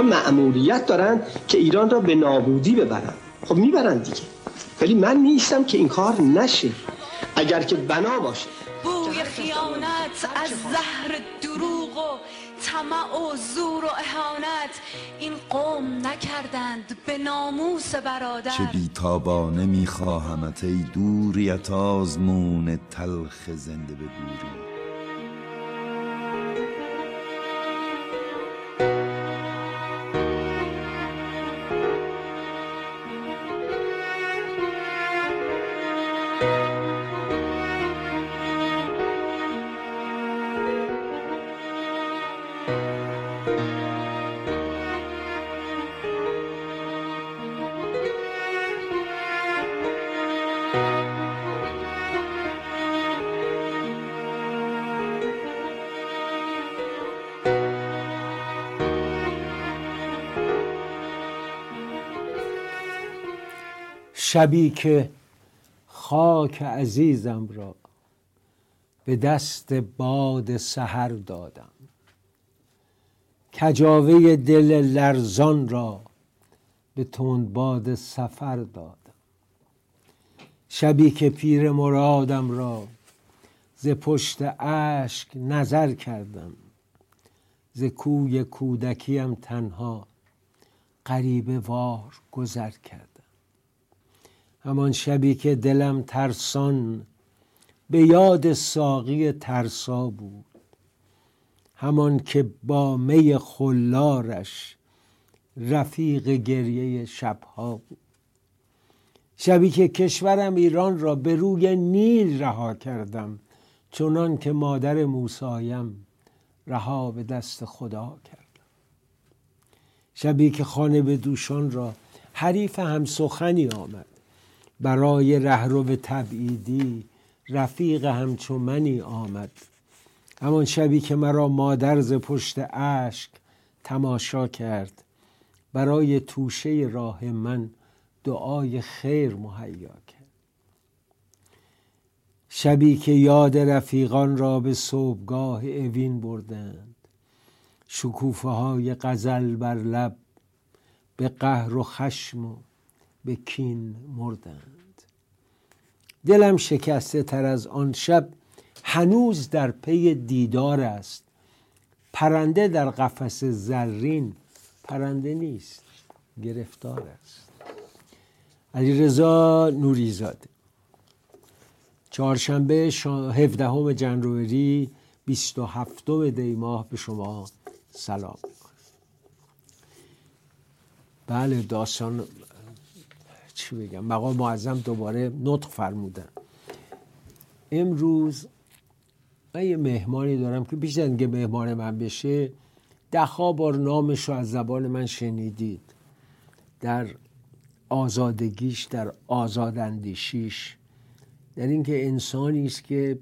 اینا مأموریت دارن که ایران را به نابودی ببرن. خب می‌برن دیگه. ولی من نیستم که این کار نشه. اگر که بنا باشه. بوی خیانت از زهر دروغ و طمع و زور و اهانت. این قوم نکردند به ناموس برادر. چه بیتابانه میخواهمت ای دوریت آزمون تلخ زنده به شبی که خاک عزیزم را به دست باد سحر دادم. کجاوه دل لرزان را به تند باد سفر دادم. شبی که پیر مرادم را ز پشت اشک نظر کردم. ز کوی کودکیم تنها غریبه وار گذر کردم. همان شبی که دلم ترسان به یاد ساقی ترسا بود. همان که با می خلارش رفیق گریه شبها بود. شبی که کشورم ایران را به روی نیل رها کردم چنان که مادر موسایم رها به دست خدا کردم. شبی که خانه به دوشان را حریف هم سخنی آمد. برای رهرو تبعیدی رفیق همچو منی آمد. همان شبی که مرا مادر ز پشت اشک تماشا کرد. برای توشه راه من دعای خیر مهیا کرد. شبی که یاد رفیقان را به صبحگاه اوین بردند. شکوفه های غزل بر لب به قهر و خشم و به کین مردند. دلم شکسته تر از آن شب هنوز در پی دیدار است. پرنده در قفس زرین پرنده نیست گرفتار است. علیرضا نوریزاده چهارشنبه 17 جنوری 27 دی ماه به شما سلام بله داستان چی بگم؟ مقام معظم دوباره نطق فرمودن. امروز من یه مهمانی دارم که بیشتر اینکه مهمان من بشه ده بار نامش رو از زبان من شنیدید. در آزادگیش در آزاداندیشیش. در اینکه انسانی است که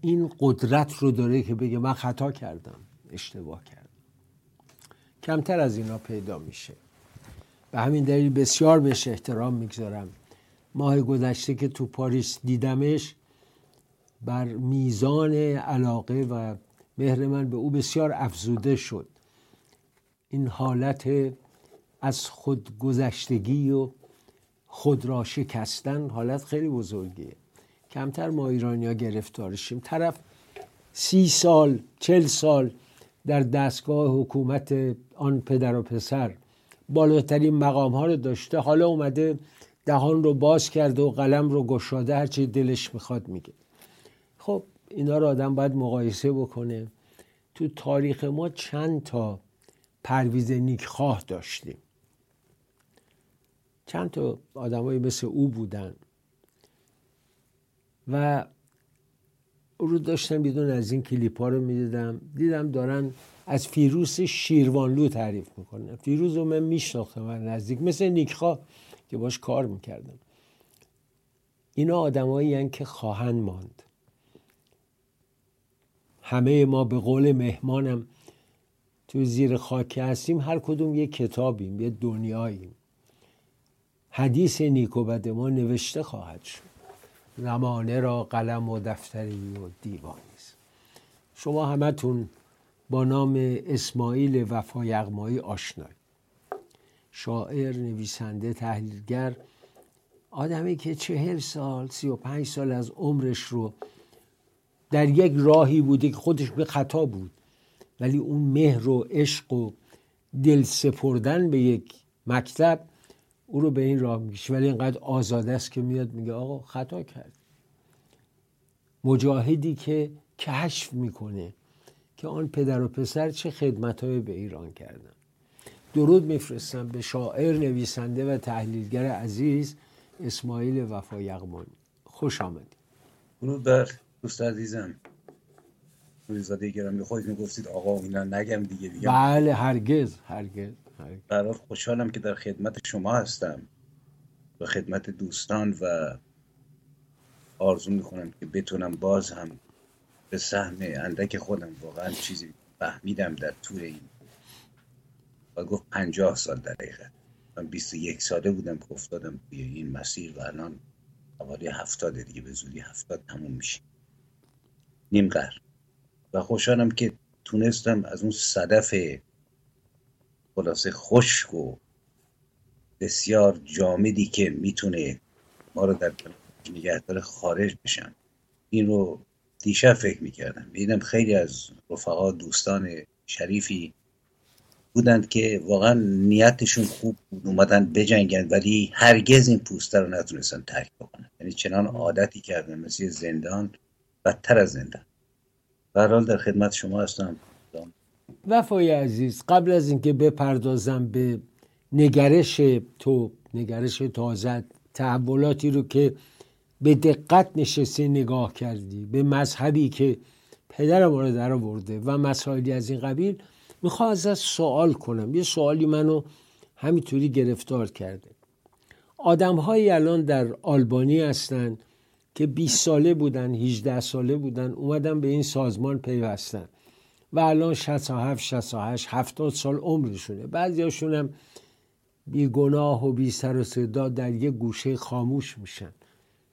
این قدرت رو داره که بگه من خطا کردم اشتباه کردم. کمتر از اینا پیدا میشه. به همین دلیل بسیار بهش احترام می‌گذارم. ماه گذشته که تو پاریس دیدمش بر میزان علاقه و مهر من به او بسیار افزوده شد. این حالت از خود گذشتگی و خود را شکستن حالت خیلی بزرگیه. کمتر ما ایرانیا گرفتارشیم. طرف سی سال چل سال در دستگاه حکومت آن پدر و پسر بالاترین مقام ها رو داشته. حالا اومده دهان رو باز کرده و قلم رو گشاده هرچی دلش می‌خواد میگه. خب اینا رو آدم باید مقایسه بکنه. تو تاریخ ما چند تا پرویز نیکخواه داشتیم؟ چند تا آدمایی مثل او بودن. و رو داشتم بدون از این کلیپ ها رو می‌دیدم. دیدم دارن از فیروس شیروانلو تعریف می‌کنن. فیروز رو من میشناختم من نزدیک مثل نیکخواه که باش کار می‌کردم اینا آدمایی که خواهند ماند. همه ما به قول مهمانم تو زیر خاک هستیم هر کدوم یه کتابیم یه دنیاییم. حدیث نیک و بد ما نوشته خواهد شد. زمانه را قلم و دفتری و دیوانی شما همتون با نام اسماعیل وفا یغمایی آشنایی. شاعر نویسنده تحلیلگر آدمی که چهل سال سی و پنج سال از عمرش رو در یک راهی بوده که خودش به خطا بود ولی اون مهر و عشق و دل سپردن به یک مکتب او رو به این راه می‌کشه ولی اینقدر آزاده است که میاد میگه آقا خطا کرد مجاهدی که کشف می‌کنه که آن پدر و پسر چه خدمت به ایران کردن. درود میفرستم به شاعر نویسنده و تحلیلگر عزیز اسماعیل وفا یغمانی. خوش آمدید. درود بر دوست عزیزم. رویزاده گرامی. خودت می‌گفتید آقا اینا نگم دیگه دیگه. بله هرگز, هرگز. برای خوشحالم که در خدمت شما هستم و خدمت دوستان و آرزو می‌کنم که بتونم باز هم به سهم اندک خودم واقعا چیزی فهمیدم در طول این و گفت پنجاه سال در حقیقت. من بیست و یک ساله بودم که افتادم توی این مسیر و الان حوالی هفتاده دیگه به زودی هفتاد تموم میشه. نیم قرن. و خوشحالم که تونستم از اون صدف خلاصه خشک و بسیار جامدی که می‌تونه ما رو در نگهدار خارج بشم این رو دیشب فکر می‌کردم. دیدم خیلی از رفقا دوستان شریفی بودند که واقعا نیتشون خوب بود اومدن بجنگن ولی هرگز این پوسته رو نتونستن ترک بکنن. یعنی چنان عادتی کردن مثل زندان بدتر از زندان. حال در خدمت شما هستم. وفای عزیز قبل از اینکه بپردازم به نگرش تو نگرش تازه تحولاتی رو که به دقت نشسته نگاه کردی به مذهبی که پدر ما رو در آورده و مسائلی از این قبیل می‌خوام از سوال کنم. یه سوالی منو همینطوری گرفتار کرده. آدم الان در آلبانی هستن که 20 ساله بودن 18 ساله بودن اومدن به این سازمان پیوستن. و الان 67 68 70 سال عمرشونه. بعضیاشون هم گناه و بی سر و صدا در یه گوشه خاموش میشن.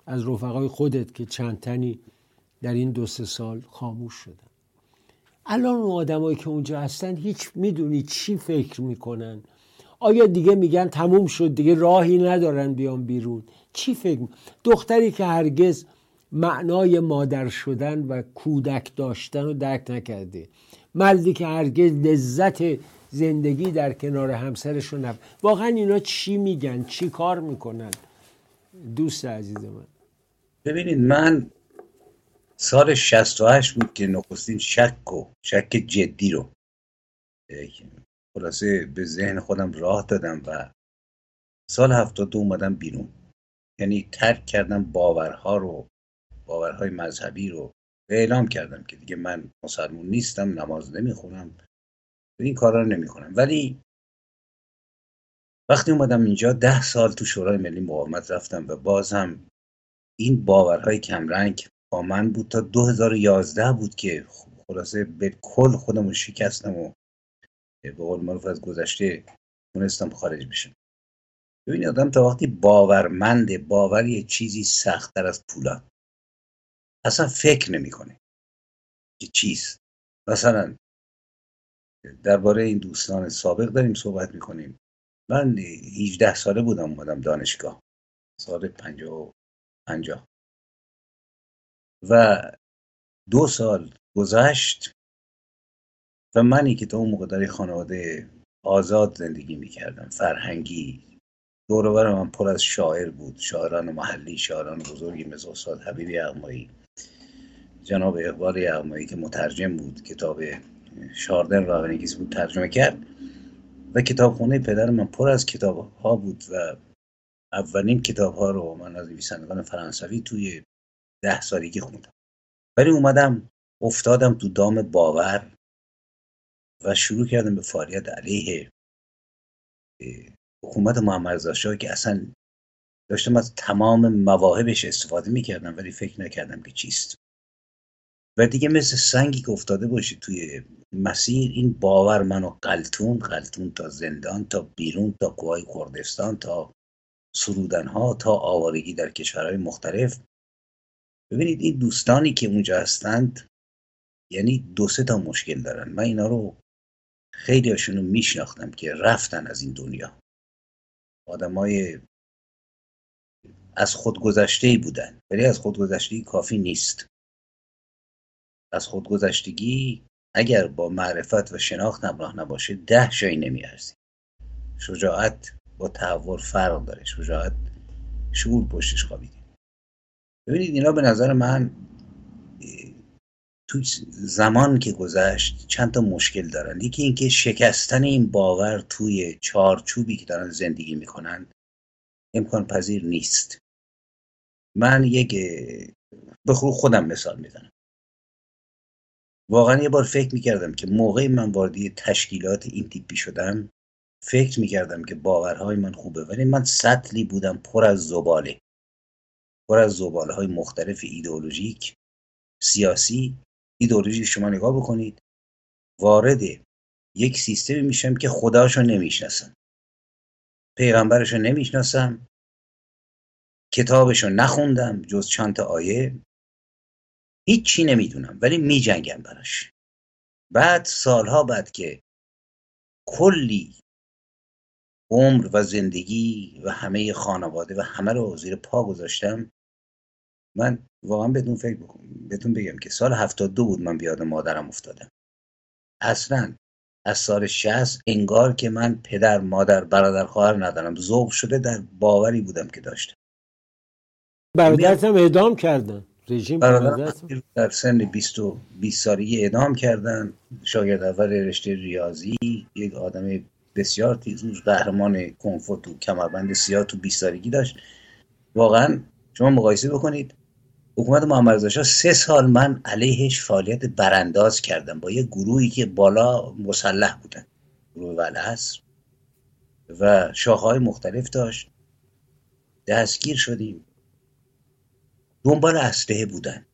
از رفقای خودت که چند تنی در این دو سه سال خاموش شدن. الان اون آدمایی که اونجا هستن هیچ می‌دونی چی فکر می‌کنن. آیا دیگه میگن تموم شد دیگه راهی ندارن بیان بیرون؟ چی فکر دختری که هرگز معنای مادر شدن و کودک داشتن رو درک نکرده. مردی که هرگز لذت زندگی در کنار همسرش رو نف... واقعا اینا چی میگن؟ چی کار می‌کنن؟ دوست عزیز من. ببینید من سال 68 بود که نخستین شک و شک جدی رو خلاصه به ذهن خودم راه دادم و سال 72 اومدم بیرون. یعنی ترک کردم باورها رو باورهای مذهبی رو. اعلام کردم که دیگه من مسلمون نیستم نماز نمی‌خونم. این کارا رو نمی‌کنم. ولی وقتی اومدم اینجا ده سال تو شورای ملی مقاومت رفتم و باز هم این باورهای کمرنگ با من بود تا 2011 بود که خلاصه به کل خودم شکستم و به قول معروف از گذشته تونستم خارج بشم. ببینید آدم تا وقتی باورمند باور یه چیزی سختتر از پولاد اصلا فکر نمی‌کنه که چیست. مثلا درباره این دوستان سابق داریم صحبت می‌کنیم. من 18 ساله بودم اومدم دانشگاه. سال 50 50 و دو سال گذشت و منی که تا اون موقع در خانواده آزاد زندگی می‌کردم فرهنگی. دور من پر از شاعر بود شاعران محلی شاعران بزرگی مثل استاد حبیبی اغمایی جناب اقبال اغمایی که مترجم بود کتاب شاردن را بود ترجمه کرد و کتابخونه پدر من پر از کتاب ها بود و اولین کتاب ها رو من از نویسندگان فرانسوی توی ده سالگی خوندم. ولی اومدم افتادم تو دام باور و شروع کردم به فعالیت علیه حکومت محمد رضا که اصلا داشتم از تمام مواهبش استفاده می‌کردم ولی فکر نکردم که چیست. و دیگه مثل سنگی که افتاده باشی توی مسیر این باور منو قلتون قلتون تا زندان تا بیرون تا کوهای کردستان تا سرودن ها تا آوارگی در کشورهای مختلف. ببینید این دوستانی که اونجا هستند یعنی دو سه تا مشکل دارن. من اینا رو خیلی هاشون رو میشناختم که رفتن از این دنیا. آدمای از خودگذشته بودن ولی از خودگذشتگی کافی نیست. از خودگذشتگی اگر با معرفت و شناخت همراه نباشه ده جایی نمیارزی شجاعت با تحور فرق داره. شجاعت شعور پشتش خوابیده. ببینید اینا به نظر من تو زمان که گذشت چند تا مشکل دارن. یکی اینکه شکستن این باور توی چارچوبی که دارن زندگی می‌کنن امکان پذیر نیست. من یک به خودم مثال می‌زنم. واقعا یه بار فکر می‌کردم که موقعی من واردی تشکیلات این تیپی شدم فکر می‌کردم که باورهای من خوبه ولی من سطلی بودم پر از زباله. پر از زباله های مختلف ایدئولوژیک سیاسی ایدئولوژی شما نگاه بکنید وارد یک سیستمی میشم که خداشو نمی‌شناسم. پیغمبرشو نمی‌شناسم. کتابشو نخوندم جز چند تا آیه. هیچی نمی‌دونم ولی میجنگم براش. بعد سالها بعد که کلی عمر و زندگی و همه خانواده و همه رو زیر پا گذاشتم من واقعا بدون فکر بکنم بهتون بگم که سال 72 بود من بیاد مادرم افتادم. اصلا از سال 60 انگار که من پدر مادر برادر خواهر ندارم. ذوق شده در باوری بودم که داشتم. برادرتم اعدام کردن. رژیم در سن 20 و 20 سالگی اعدام کردن شاگرد اول رشته ریاضی یک آدم بسیار تیزوز قهرمان کنفو تو کمربند سیاه تو 20 سالگی داشت. واقعا شما مقایسه بکنید حکومت محمد رضا سه سال من علیهش فعالیت برانداز کردم با یه گروهی که بالا مسلح بودن. گروه ولس و شاخهای مختلف داشت. دستگیر شدیم. دنبال اسلحه بودند.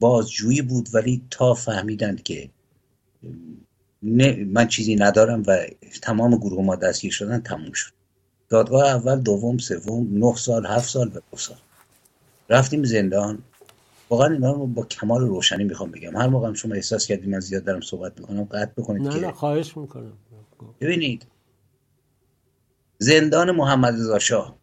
بازجویی بود ولی تا فهمیدند که من چیزی ندارم و تمام گروه ما دستگیر شدن تموم شد. دادگاه اول دوم سوم نه سال هفت سال و دو سال. رفتیم زندان. واقعا اینا رو با کمال روشنی می‌خوام بگم. هر موقع شما احساس کردیم من زیاد دارم صحبت می‌کنم قطع بکنید نه نه خواهش می‌کنم. ببینید زندان محمد رضا شاه.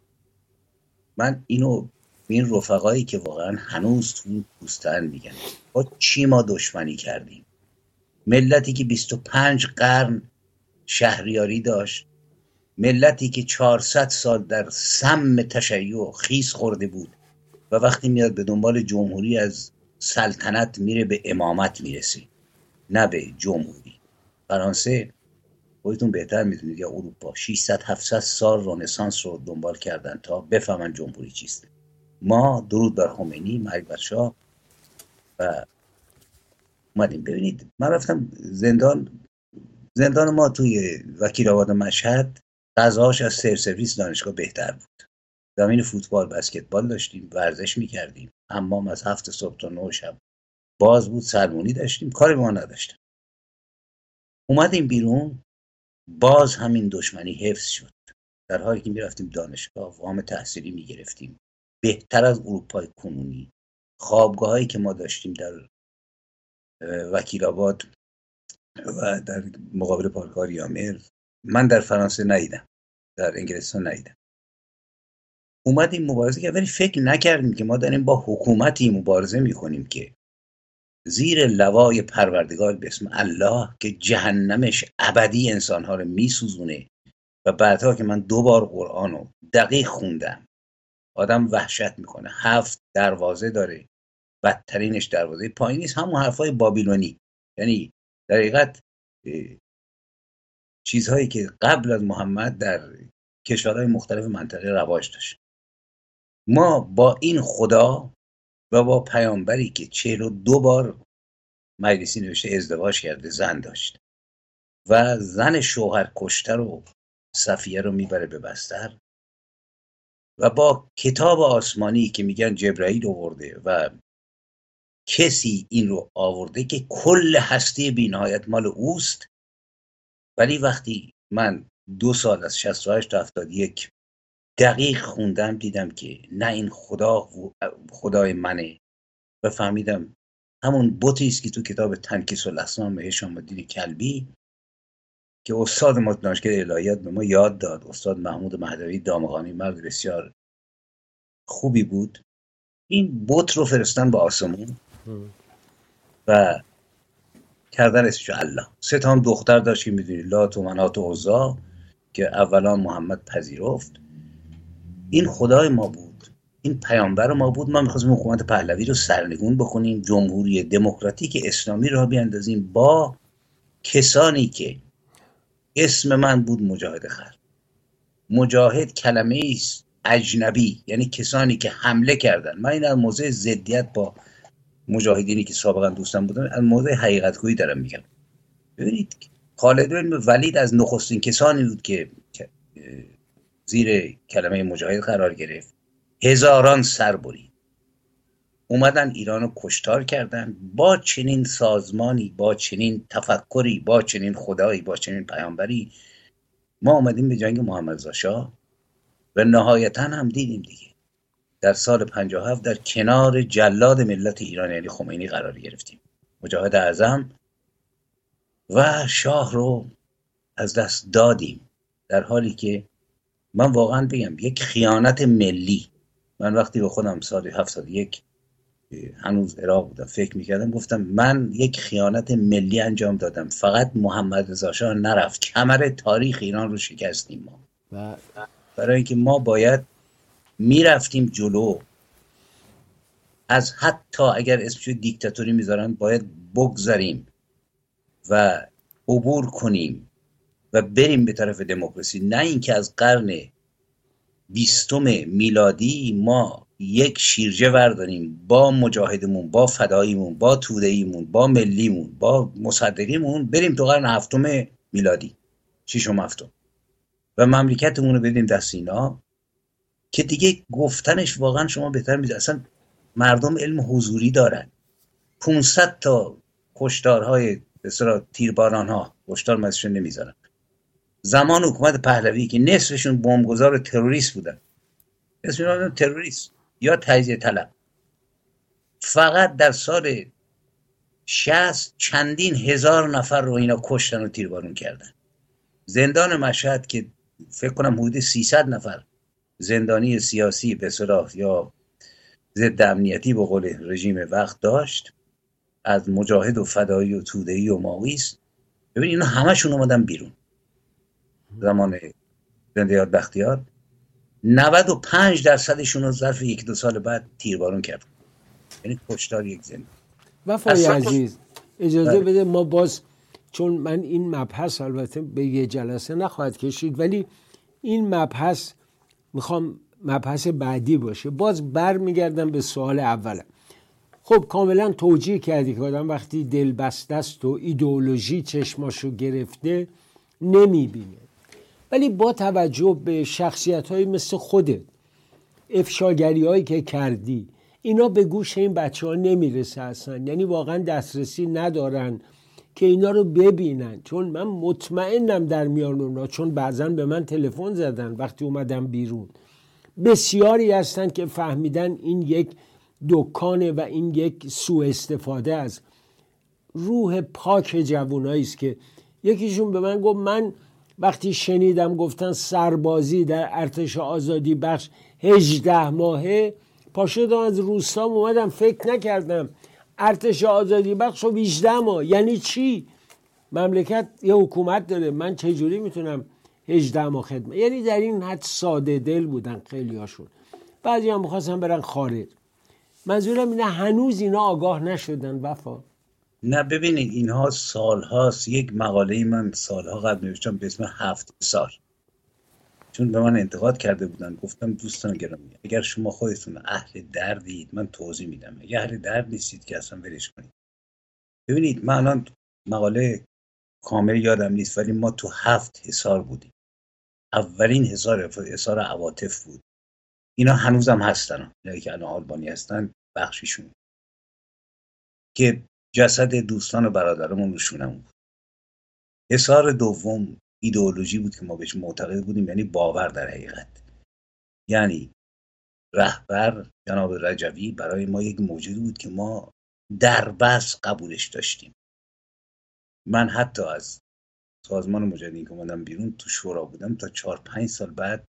من اینو این رفقایی که واقعا هنوز تو پوستن میگن. با چی ما دشمنی کردیم؟ ملتی که 25 قرن شهریاری داشت ملتی که 400 سال در سم تشیع خیس خورده بود و وقتی میاد به دنبال جمهوری از سلطنت میره به امامت می‌رسه نه به جمهوری. فرانسه خودتون بهتر می‌دونید یا اروپا 600 700 سال رنسانس رو دنبال کردن تا بفهمن جمهوری چیست. ما درود بر خمینی مرگ بر شاه و اومدیم. ببینید من رفتم زندان زندان ما توی وکیل آباد مشهد غذاهاش از سر سرویس دانشگاه بهتر بود. زمین فوتبال بسکتبال داشتیم ورزش می‌کردیم. حمام از هفت صبح تا نه شب. باز بود سلمونی داشتیم. کاری ما نداشتیم اومدیم بیرون باز همین دشمنی حفظ شد. در حالی که می‌رفتیم دانشگاه وام تحصیلی می‌گرفتیم. بهتر از اروپای کنونی. خوابگاه هایی که ما داشتیم در وکیل آباد و در مقابل پارک آریامر من در فرانسه ندیدم. در انگلستان ندیدم. اومدیم مبارزه کرد ولی فکر نکردیم که ما داریم با حکومتی مبارزه می‌کنیم که زیر لوای پروردگار به اسم الله که جهنمش ابدی انسانها رو میسوزونه. و بعدها که من دو بار قرآن رو دقیق خوندم آدم وحشت می‌کنه. هفت دروازه داره. بدترینش دروازه پایین نیست. همون حرفای بابیلونی. یعنی در حقیقت چیزهایی که قبل از محمد در کشورهای مختلف منطقه رواج داشت. ما با این خدا و با پیامبری که چهل و دو بار مجلسی نوشته ازدواج کرده زن داشت. و زن شوهر کشته رو صفیه رو می‌بره به بستر. و با کتاب آسمانی که میگن جبرائیل آورده و کسی این رو آورده که کل هستی بینهایت مال اوست. ولی وقتی من دو سال از 68 تا 71 دقیق خوندم دیدم که نه این خدا خدای منه و فهمیدم همون بوتی است که تو کتاب تنکیس الاسنام هشام الدین کلبی. که استاد ما دانشگاه الهیات به ما یاد داد. استاد محمود مهدوی دامغانی مرد بسیار خوبی بود. این بوت رو فرستن به آسمون و کردن اسمش الله. سه تا هم دختر داشت که می‌دونی لات و منات و عزا که اولا محمد پذیرفت. این خدای ما بود. این پیامبر ما بود. ما می‌خواستیم حکومت پهلوی رو سرنگون بکنیم جمهوری دموکراتیک اسلامی را بیاندازیم با کسانی که اسم من بود مجاهد خر مجاهد کلمه است اجنبی یعنی کسانی که حمله کردن. من این از موضع ضدیت با مجاهدینی که سابقا دوستان بودن از موضع حقیقت گویی دارم میگم. ببینید خالد بن ولید از نخستین کسانی بود که زیر کلمه مجاهد قرار گرفت. هزاران سر برید. اومدن ایران رو کشتار کردن. با چنین سازمانی با چنین تفکری با چنین خدایی با چنین پیامبری ما اومدیم به جنگ محمد زاشا و نهایتا هم دیدیم دیگه. در سال 57 در کنار جلاد ملت ایران یعنی خمینی قرار گرفتیم. مجاهد اعظم و شاه رو از دست دادیم. در حالی که من واقعا بگم یک خیانت ملی. من وقتی به خودم سال 71 هنوز عراق بودم فکر می‌کردم گفتم من یک خیانت ملی انجام دادم. فقط محمد رضا شاه نرفت. کمر تاریخ ایران رو شکستیم ما. برای اینکه ما باید می‌رفتیم جلو. از حتی اگر اسمشو دیکتاتوری می‌ذارن باید بگذاریم و عبور کنیم و بریم به طرف دموکراسی. نه اینکه از قرن بیستم میلادی ما یک شیرجه ورداریم با مجاهدمون با فداییمون با تودهیمون با ملیمون با مصدقیمون بریم تو قرن هفتم میلادی ششم هفتم. و مملکتمون رو بدیم دست اینا که دیگه گفتنش واقعا شما بهتر میده اصلا مردم علم حضوری دارن. 500 تا کشتارهای به تیرباران ها کشتار مزشون نمی‌ذارن. زمان حکومت پهلوی که نصفشون بمبگذار تروریست بودن. اسم تروریست. یا تجزیه طلب. فقط در سال شست چندین هزار نفر رو اینا کشتن و تیربارون کردن. زندان مشهد که فکر کنم حدود 300 نفر زندانی سیاسی به صلاح یا ضد امنیتی به قول رژیم وقت داشت از مجاهد و فدایی و تودهی و ماویست ببین اینا همشون اومدن بیرون. زمان زنده یاد بختیار. 95 درصدشون رو ظرف یک دو سال بعد تیربارون کرد. یعنی کشتار یک زندگی وفای عزیز اجازه بله. بده ما باز چون من این مبحث البته به یه جلسه نخواهد کشید ولی این مبحث می‌خوام مبحث بعدی باشه. باز بر میگردم به سوال اولم خب کاملا توجیه کردی که آدم وقتی دل بسته است و ایدئولوژی چشماشو گرفته نمی‌بینه. ولی با توجه به شخصیت های مثل خودت افشاگری هایی که کردی اینا به گوش این بچه ها نمی‌رسه اصلا. یعنی واقعا دسترسی ندارن که اینا رو ببینن. چون من مطمئنم در میان اونا چون بعضا به من تلفن زدن وقتی اومدم بیرون. بسیاری هستن که فهمیدن این یک دکانه و این یک سوء استفاده از روح پاک جوانایی است که یکیشون به من گفت من وقتی شنیدم گفتن سربازی در ارتش آزادی بخش هجده ماهه پاشدم از روستام اومدم فکر نکردم ارتش آزادی بخش و 18 ماه. یعنی چی؟ مملکت یه حکومت داره. من چجوری می‌تونم 18 ماه خدمت؟ یعنی در این حد ساده دل بودن خیلی هاشون بعضی هم می‌خواستن برن خارج. منظورم اینه هنوز اینا آگاه نشدن وفا. نه ببینید اینها سالهاست. یک مقاله من سالها قبل نوشتم به اسم هفت سال. چون به من انتقاد کرده بودن. گفتم دوستان گرامی اگر شما خودتون اهل دردید من توضیح میدم. اگر اهل درد نیستید که اصلا ولش کنید. ببینید من الان مقاله کامل یادم نیست ولی ما تو هفت حصار بودیم. اولین حصار حصار عواطف بود. اینا هنوزم هستن. اینایی که الان آلبانی هستن بخشیشون. که جسد دوستان و برادرمون روشونمون بود. حصار دوم ایدئولوژی بود که ما بهش معتقد بودیم یعنی باور در حقیقت. یعنی رهبر جناب رجوی برای ما یک موجود بود که ما در بس قبولش داشتیم. من حتی از سازمان مجاهدین که اومدم بیرون تو شورا بودم تا چهار پنج سال بعد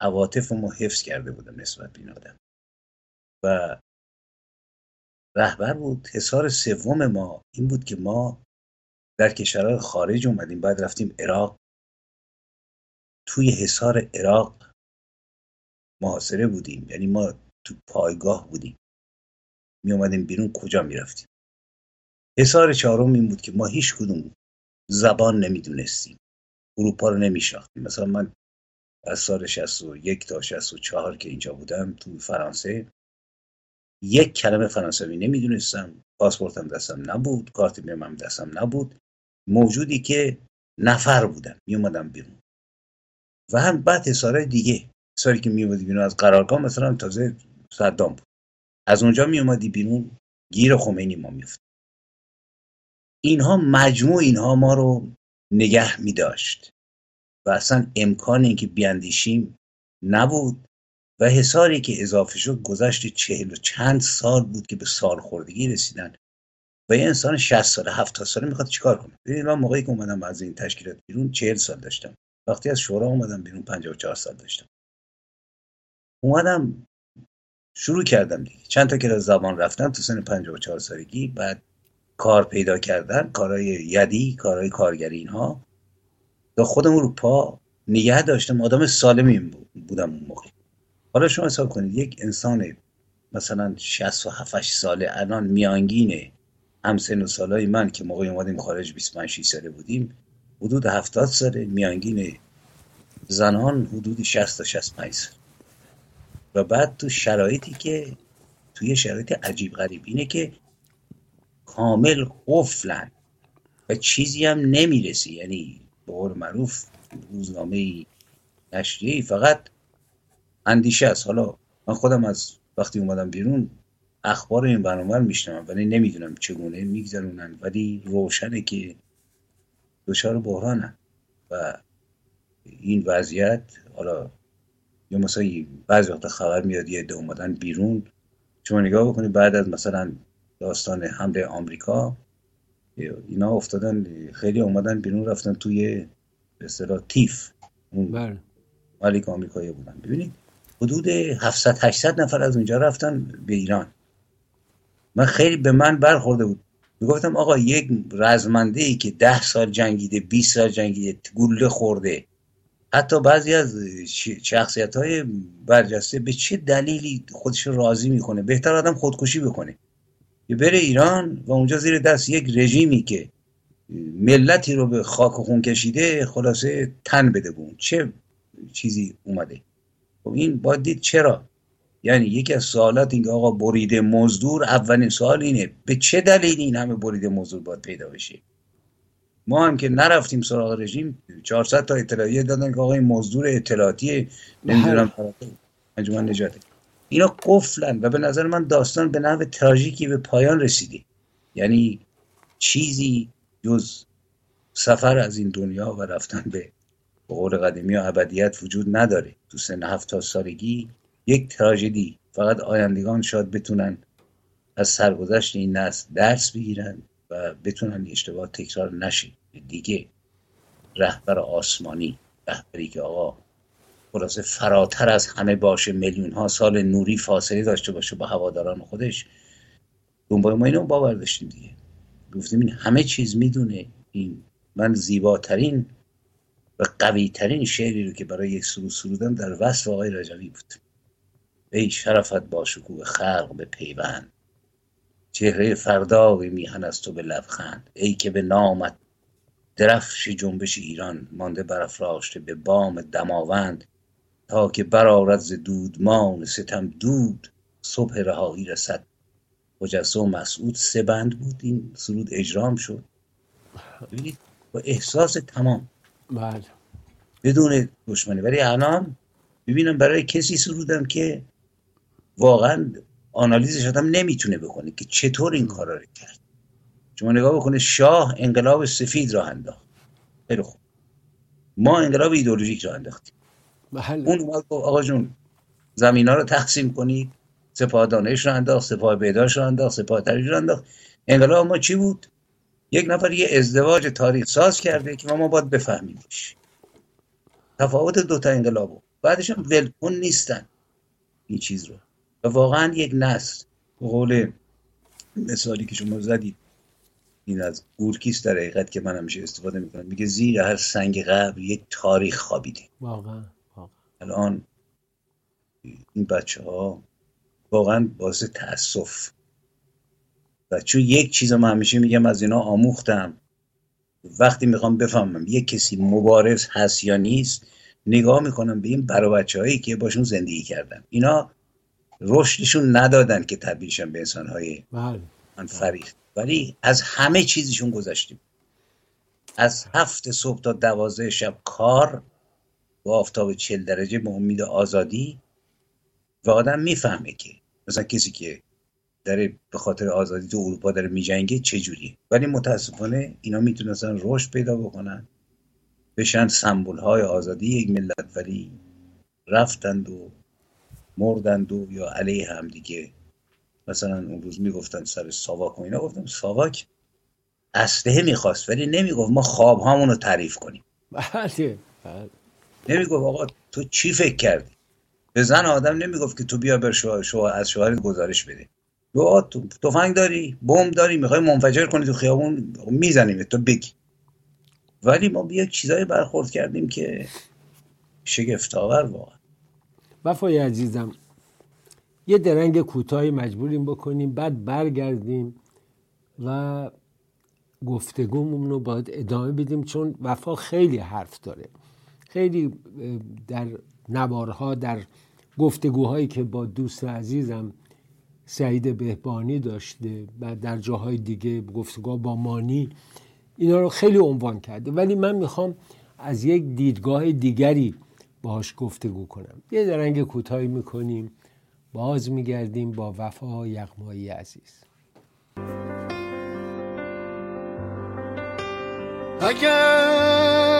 عواطف ما حفظ کرده بودم نسبت به این آدم. و رهبر بود. حصار سوم ما این بود که ما در کشورهای خارج اومدیم بعد رفتیم عراق. توی حصار عراق محاصره بودیم یعنی ما تو پایگاه بودیم. می اومدیم بیرون کجا می رفتیم حصار چهارم این بود که ما هیچ کدوم زبان نمی‌دونستیم. اروپا رو نمیشناختیم. مثلا من از سال 61 تا 64 که اینجا بودم تو فرانسه یک کلمه فرانسوی نمی‌دونستم پاسپورتم دستم نبود کارت بیمم دستم نبود. موجودی که نفر بودم می اومدم بیرون. و هم بعد حسارهای دیگه حساری که می اومدی بیرون از قرارگاه مثلا تازه صدام بود. از اونجا می اومدی بیرون گیر خمینی ما میفت اینها مجموع اینها ما رو نگه می داشت و اصلا امکان اینکه بیاندیشیم نبود. و حساری که اضافه شد گذشت چهل و چند سال بود که به سال خوردگی رسیدن. و یه انسان 60 ساله 70 ساله می‌خواد چیکار کنه؟ ببینید من موقعی که اومدم از این تشکیلات بیرون 40 سال داشتم. وقتی از شورا اومدم بیرون 54 سال داشتم. اومدم شروع کردم دیگه. چند تا که زبان رفتم تو سن 54 سالگی. بعد کار پیدا کردن کارهای یدی کارهای کارگری اینها. تا خودم رو پا نگه داشتم. آدم سالمی بودم اون موقع. حالا شما حساب کنید یک انسان مثلا 67 ساله الان میانگینه همسن و سالای من که موقعی اومدیم خارج 25 ساله بودیم حدود 70 ساله میانگین زنان حدود 60 تا 65 سال. و بعد تو شرایطی که توی شرایط عجیب غریب اینه که کامل قفلن و چیزی هم نمی‌رسی. یعنی به قول معروف روزنامه نشریه فقط اندیشه است. حالا من خودم از وقتی اومدم بیرون اخبار این برنامه میشنم ولی نمی‌دونم چگونه میگذرونن. ولی روشنه که دچار بحرانن. و این وضعیت حالا یا مثلا بعضی وقت خبر میاد یه عده اومدن بیرون. شما نگاه بکنید بعد از مثلا داستان حمله آمریکا اینا افتادن خیلی اومدن بیرون رفتن توی به اصطلاح تیف. اون بله. مالیک آمریکایی بودن. ببینید حدود 700 800 نفر از اونجا رفتن به ایران. من خیلی به من برخورده بود. گفتم آقا یک رزمنده ای که ده سال جنگیده 20 سال جنگیده گوله خورده. حتی بعضی از شخصیت های برجسته به چه دلیلی خودش راضی می‌کنه؟ بهتر آدم خودکشی بکنه. که بره ایران و اونجا زیر دست یک رژیمی که ملتی رو به خاک و خون کشیده خلاصه تن بده بون چه چیزی اومده؟ خب این باید دید چرا؟ یعنی یکی از سوالات اینکه آقا بریده مزدور اولین سوال اینه به چه دلیل این همه بریده مزدور باید پیدا بشه ما هم که نرفتیم سراغ رژیم 400 تا اطلاعیه دادن که آقا این مزدور اطلاعاتی نمی‌دونم. انجمن نجاته اینا قفلن و به نظر من داستان به نحو تراژیکی به پایان رسیده. یعنی چیزی جز سفر از این دنیا و رفتن به قول قدیمی و ابدیت وجود نداره. تو سن هفتاد سالگی یک تراژدی. فقط آیندگان شاید بتونن از سرگذشت این نسل درس بگیرن و بتونن اشتباه تکرار نشه دیگه رهبر آسمانی رهبری که آقا خلاصه فراتر از همه باشه میلیون ها سال نوری فاصله داشته باشه با هواداران خودش. دنبال ما اینو باور داشتیم دیگه. گفتیم این همه چیز می‌دونه. این من زیباترین و قویترین شعری رو که برای یک سرود سرودم در وصف آقای رجوی بود. ای شرفت با شکوه خلق به پیوند. چهره فرداوی میهن از تو به لبخند. ای که به نامت درفش جنبش ایران مانده برافراشته به بام دماوند. تا که برآرد ز دودمان ستم دود. صبح رهایی رسد. مجسم مسعود سه بند بود. این سرود اجرام شد. ببینید با احساس تمام. بله. بدون دشمنی ولی الان ببینم برای کسی سرودم که واقعا آنالیزش آدم نمی‌تونه بکنه که چطور این کارا رو کرد. شما نگاه بکنه شاه انقلاب سفید را انداخت. خیلی خوب. ما انقلاب ایدولوژیک را انداختیم. بله. اون اومد گفت آقا جون زمین ها رو تقسیم کنید سپاه دانش رو انداخت سپاه بیدارش رو انداخت سپاه تاریخ رو انداخت. انقلاب ما چی بود؟ یک نفر یه ازدواج تاریخ ساز کرده که ما باید بفهمیمش تفاوت دوتا انقلابو بعدش هم ولکن نیستن این چیز رو. و واقعا یک نسل. به قول مثالی که شما زدید این از گورکیست در حقیقت که من همیشه استفاده می‌کنم. میگه زیر هر سنگ قبر یک تاریخ خوابیده. واقعا واقعا. الان این بچه ها واقعا باعث تاسف و چون یک چیز من همیشه میگم از اینا آموختم. وقتی می‌خوام بفهمم یک کسی مبارز هست یا نیست نگاه می‌کنم به این برا بچه هایی که باشون زندگی کردم اینا رشدشون ندادن که تبدیلشن به انسان های بله. من فریخت ولی از همه چیزشون گذشتیم. از هفت صبح تا دوازده شب کار با آفتاب چل درجه به امید آزادی و آدم می‌فهمه که مثلا کسی که داره به خاطر آزادی تو اروپا داره میجنگه چجوریه ولی متاسفانه اینا می‌تونستن رشد پیدا بکنن. بشن سمبول های آزادی یک ملت ولی رفتند و مردند و یا علیه هم دیگه. مثلا اون روز می‌گفتن سر ساواک و اینا گفتم ساواک اسلحه می‌خواست ولی نمی‌گفت ما خواب رو تعریف کنیم. بله بله. نمی‌گفت آقا تو چی فکر کردی؟ به زن آدم نمی‌گفت که تو بیا بر شوهر از شوهرت گزارش بده. تو تفنگ داری بمب داری می‌خوای منفجر کنی تو خیابون می‌زنیم تو بگی. ولی ما بیا چیزایی برخورد کردیم که شگفتآور واقعا. وفای عزیزم یه درنگ کوتاهی مجبوریم بکنیم بعد برگردیم و گفتگومون رو باید ادامه بدیم چون وفا خیلی حرف داره. خیلی در نوارها در گفتگوهایی که با دوست عزیزم سعید بهبانی داشته و در جاهای دیگه گفتگاه با مانی اینا رو خیلی عنوان کرده. ولی من می‌خوام از یک دیدگاه دیگری باهاش گفتگو کنم. یه درنگ کوتاهی می‌کنیم. باز میگردیم با وفا یغمایی عزیز. اگر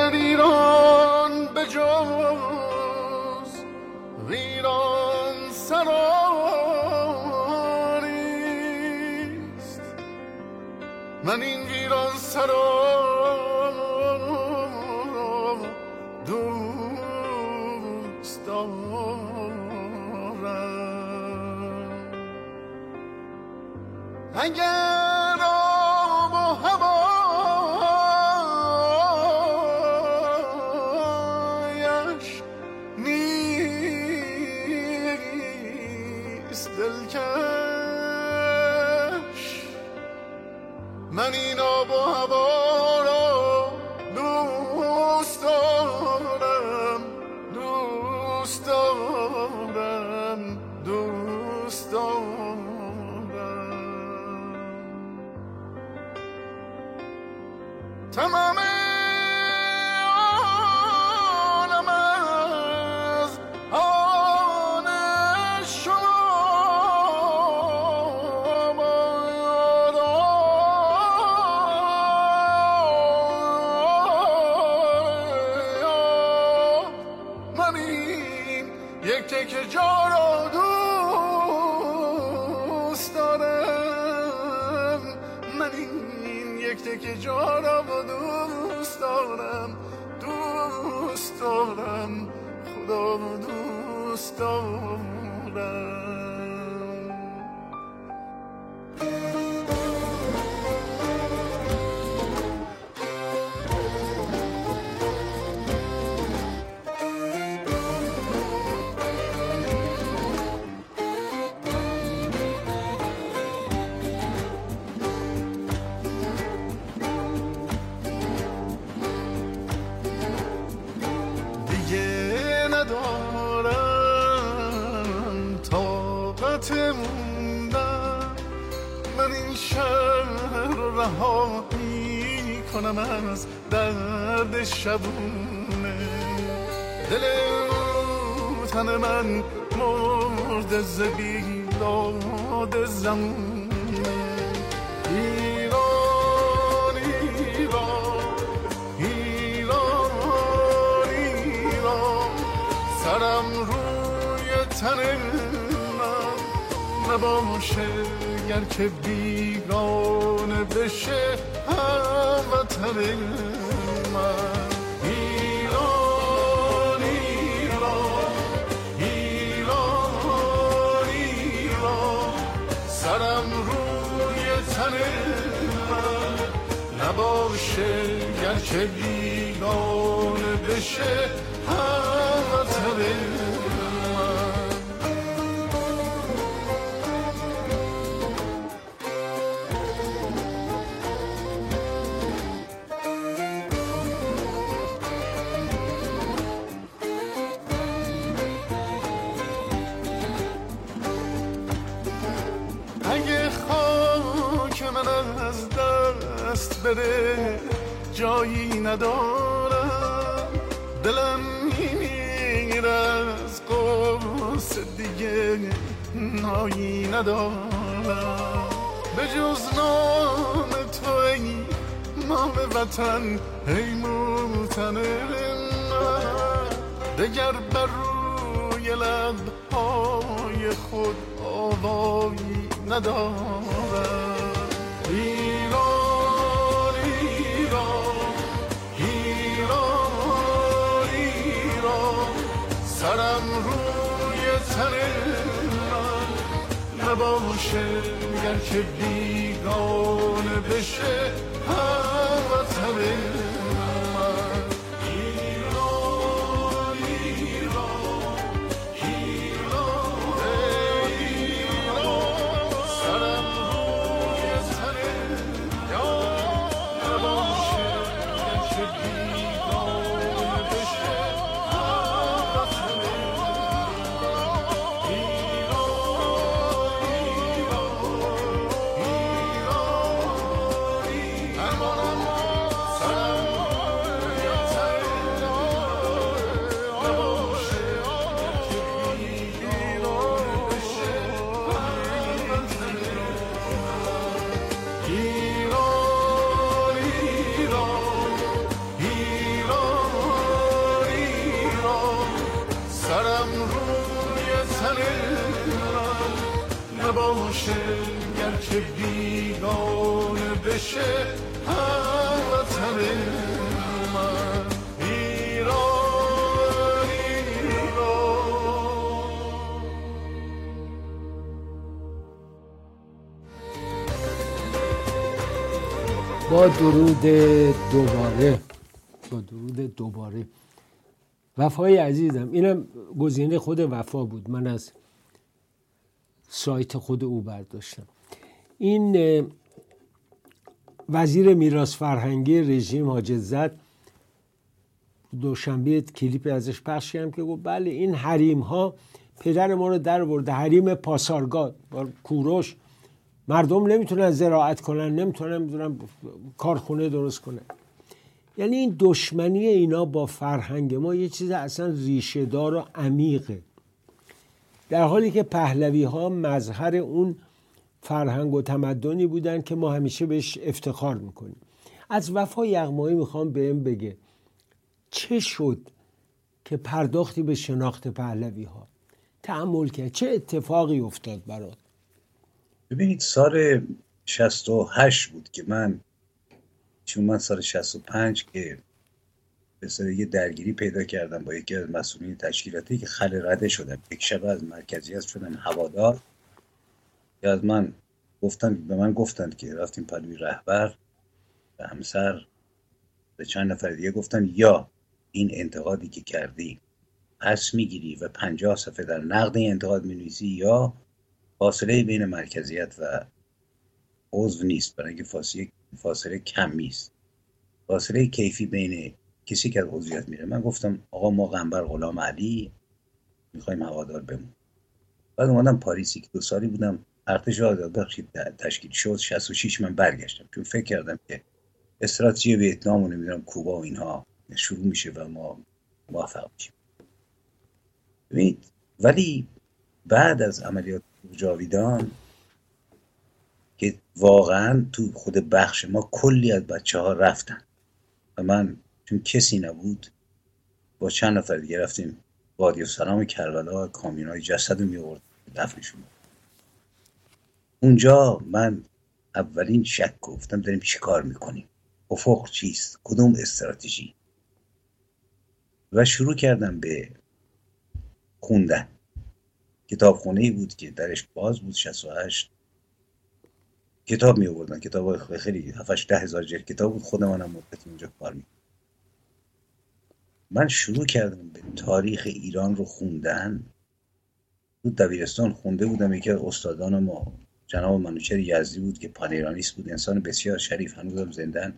شبونه. دل تن من مرد زبیلاد زمونه. ایران ایران ایران ایران سرم روی تن من نباشه گر که بیگانه بشه هموطن من نباشه گر که بیگانه بشه هموطن من جایی ندارم. دلم میمیره از قرص دیگه نایی ندارم. به جز نام تو ای نام وطن ای موتن من دگر بر روی لبهای خود آوایی ندارم. تن من نباشه گر که بیگانه بشه هموطن من با درود دوباره با درود دوباره. وفای عزیزم اینم گزینه خود وفا بود. من از سایت خود او برداشتم. این وزیر میراث فرهنگی رژیم حاج زد. دوشنبه کلیپی ازش پخش کردم که گفت بله این حریم ها پدر ما رو در برده حریم پاسارگاد با کوروش. مردم نمی‌تونن زراعت کنن نمی‌تونن نمی‌دونم کارخونه درست کنن یعنی این دشمنی اینا با فرهنگ ما یه چیز اصلا ریشه دار و عمیقه. در حالی که پهلوی ها مظهر اون فرهنگ و تمدنی بودن که ما همیشه بهش افتخار می‌کنیم. از وفا یغمایی می‌خوام بهم بگه چه شد که پرداختی به شناخت پهلوی ها تحمل کرد. چه اتفاقی افتاد برات؟ ببینید سال 68 بود که من چون من سال 65 که به سر یه درگیری پیدا کردم با یکی از مسئولین تشکیلاتی که خل رده شدم. یک شب از مرکزیت شدم هوادار. که از من گفتن به من گفتند که رفتیم پلوی رهبر به همسر به چند نفر دیگه گفتن یا این انتقادی که کردی پس می‌گیری و پنجاه صفحه در نقد این انتقاد می‌نویسی یا فاصله بین مرکزیت و عضو نیست. برای اینکه فاصله فاصله کمی است فاصله کیفی بین کسی که از عضویت میره. من گفتم آقا ما قنبر غلام علی می‌خوایم هوادار بمون بعد اومدم پاریسی که دو سالی بودم. ارتش آزاد بخشید تشکیل شد. 66 من برگشتم. چون فکر کردم که استراتژی ویتنام و نمی‌دونم کوبا و اینها شروع میشه و ما موفق میشیم. ولی بعد از عملیات جاویدان که واقعا تو خود بخش ما کلی از بچه ها رفتن. و من چون کسی نبود با چند نفر دیگه رفتیم وادی و سلام کربلا کامیون های جسد رو میورد دفنشون. اونجا من اولین شک گفتم داریم چی کار می‌کنیم؟ افق چیست؟ کدوم استراتژی؟ و شروع کردم به خوندن. کتابخونه ای بود که درش باز بود 68 کتاب می آوردن کتاب خیلی 7 ده هزار جلد کتاب بود خود منم مدت اونجا کار می من شروع کردم به تاریخ ایران رو خوندن. تو دبیرستان خونده بودم یکی از استادان ما جناب منوچهر یزدی بود که پانیرانیست بود انسان بسیار شریف هنوزم زندن.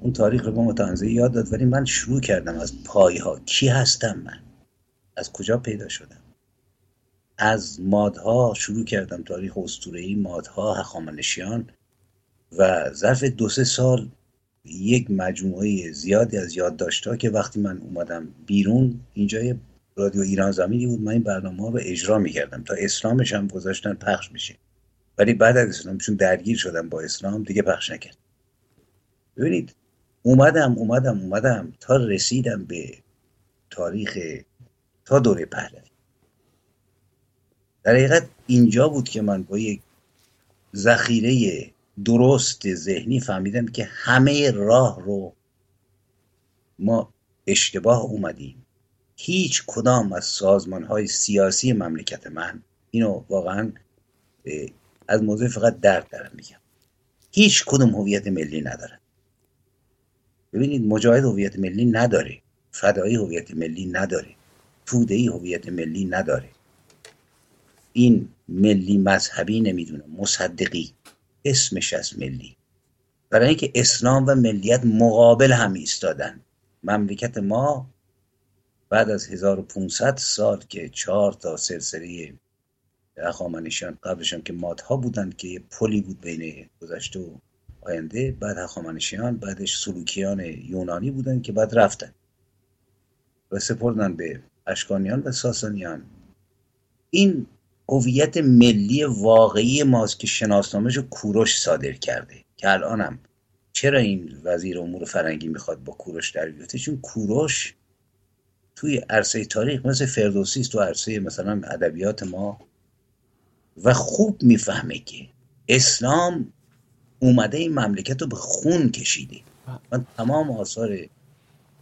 اون تاریخ رو با متنزه یاد داد ولی من شروع کردم از پایها. کی هستم من؟ از کجا پیدا شدم؟ از مادها شروع کردم تاریخ اسطوره‌ای مادها هخامنشیان و ظرف دو سه سال یک مجموعه زیادی از یادداشت‌ها که وقتی من اومدم بیرون اینجا رادیو ایران زمینی بود من این برنامه ها رو اجرا می‌کردم. تا اسلامش هم گذاشتن پخش میشه. ولی بعد از اسلامشون درگیر شدم با اسلام دیگه پخش نکرد ببینید اومدم اومدم اومدم تا رسیدم به تاریخ تا دوره پهلوی. در حقیقت اینجا بود که من با یک ذخیره درست ذهنی فهمیدم که همه راه رو ما اشتباه اومدیم. هیچ کدام از سازمان های سیاسی مملکت من اینو واقعا از موضوع فقط درد دارم میگم. هیچ کدوم هویت ملی نداره ببینید مجاهد هویت ملی نداره. فدایی هویت ملی نداره. توده ای هویت ملی نداره. این ملی مذهبی نمی‌دونه مصدقی. اسمش از ملی. برای اینکه اسلام و ملیت مقابل هم ایستادن. مملکت ما بعد از 1500 سال که چهار تا سلسله هخامنشیان قبلش هم که مادها بودن که یه پلی بود بین گذشته و آینده بعد هخامنشیان بعدش سلوکیان یونانی بودن که بعد رفتن. و سپردن به اشکانیان و ساسانیان. این هویت ملی واقعی ماست که شناسنامهش کوروش صادر کرده. که الانم چرا این وزیر امور فرنگی می‌خواد با کوروش در بیاته چون کوروش توی عرصه تاریخ مثل فردوسی تو عرصه مثلا ادبیات ما و خوب می‌فهمه که اسلام اومده این مملکت رو به خون کشیده. من تمام آثار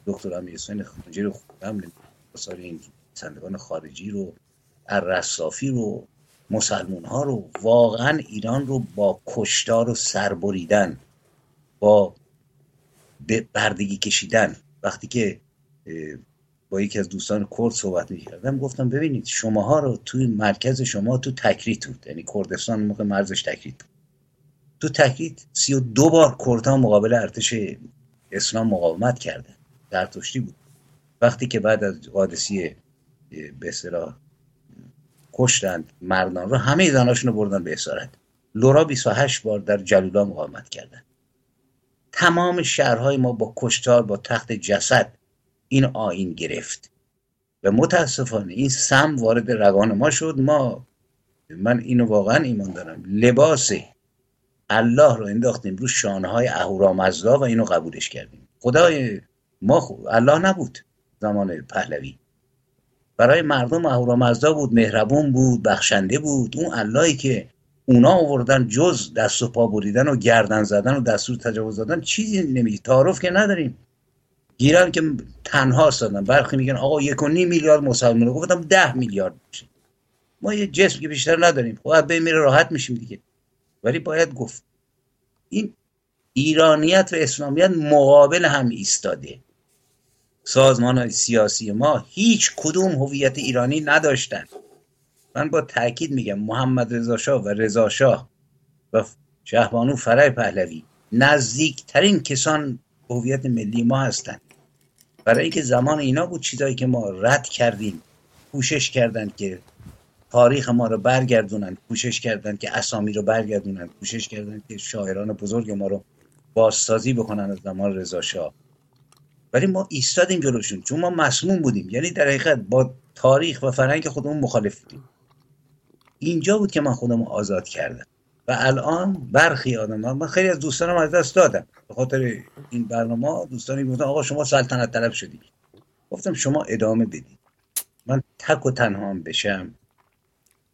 دکتر امیر حسین خونجی رو خوندم آثار این سندگان خارجی رو الرصافی رو مسلمون ها رو واقعا ایران رو با کشتار و سربریدن با بردگی کشیدن. وقتی که با یکی از دوستان کرد صحبت می‌کردم گفتم ببینید شماها رو توی مرکز شما تو تکریت بود. یعنی کردستان موقع مرزش تکریت بود. تو تکریت سی و دو بار کردها مقابل ارتش اسلام مقاومت کرده در بود. وقتی که بعد از قادسی به کشتند مردان رو همه زناشون رو بردن به اسارت. لورا 28 بار در جلولا مقاومت کردن تمام شهرهای ما با کشتار با تخت جسد این آین گرفت. و متاسفانه این سم وارد رگان ما شد. ما من اینو واقعا ایمان دارم. لباس الله رو انداختیم رو شانه های اهورامزدا و اینو قبولش کردیم. خدای ما الله نبود زمان پهلوی. برای مردم اهورامزدا بود مهربون بود بخشنده بود. اون اللهی که اونا آوردن جز دست و پا بریدن و گردن زدن و دستور تجاوز دادن چیزی نمیگه تعارف که نداریم. گیرن که تنها سادن برخی میگن آقا یک و نیم میلیارد مسلمان گفتم ده میلیارد میشه. ما یه جسم که بیشتر نداریم. خب به میره راحت میشیم دیگه. ولی باید گفت. این ایرانیت و اسلامیت مقابل هم ایستاده. سازمان های سیاسی ما هیچ کدوم هویت ایرانی نداشتن. من با تاکید میگم محمد رضا شاه و رضا شاه و شهبانو فرای پهلوی نزدیکترین کسان هویت ملی ما هستند برای اینکه زمان اینا بود چیزایی که ما رد کردیم کوشش کردن که تاریخ ما رو برگردونن کوشش کردن که اسامی رو برگردونن کوشش کردن که شاعران بزرگ ما رو بازسازی بکنن از زمان رضا شاه. ولی ما ایستادیم جلوشون. چون ما مسموم بودیم. یعنی در حقیقت با تاریخ و فرهنگ خودمون مخالف بودیم. اینجا بود که من خودم آزاد کردم. و الان برخی آدم من خیلی از دوستانم از دست دادم به خاطر این برنامه دوستانی گفتن آقا شما سلطنت طلب شدی. گفتم شما ادامه بدید. من تک و تنها بشم.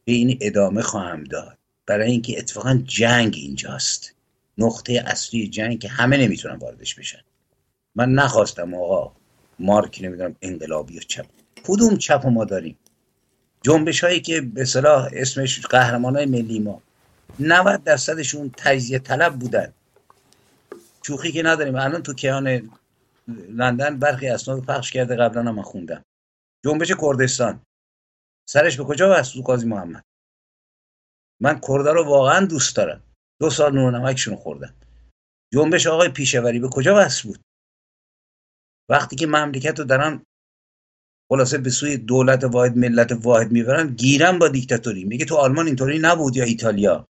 به این ادامه خواهم داد. برای اینکه اتفاقا جنگ اینجاست. نقطه اصلی جنگ که همه نمی‌تونن واردش بشن. من نخواستم آقا مارک نمی‌دونم انقلابی و چپ. کدوم چپ ما داریم؟ جنبش هایی که به صلاح اسمش قهرمان های ملی ما. 90 درصدشون تجزیه طلب بودن. شوخی که نداریم. الان تو کیان لندن برخی اسناد پخش کرده. قبلا من خوندم. جنبش کردستان. سرش به کجا بست تو قاضی محمد؟ من کردا رو واقعا دوست دارم. دو سال نور نمکشون خوردم. جنبش آقای پیشوری به کجا بست بود؟ وقتی که مملکت رو دارن خلاصه به سوی دولت واحد ملت واحد می‌برن گیرن با دیکتاتوری. میگه تو آلمان اینطوری نبود یا ایتالیا.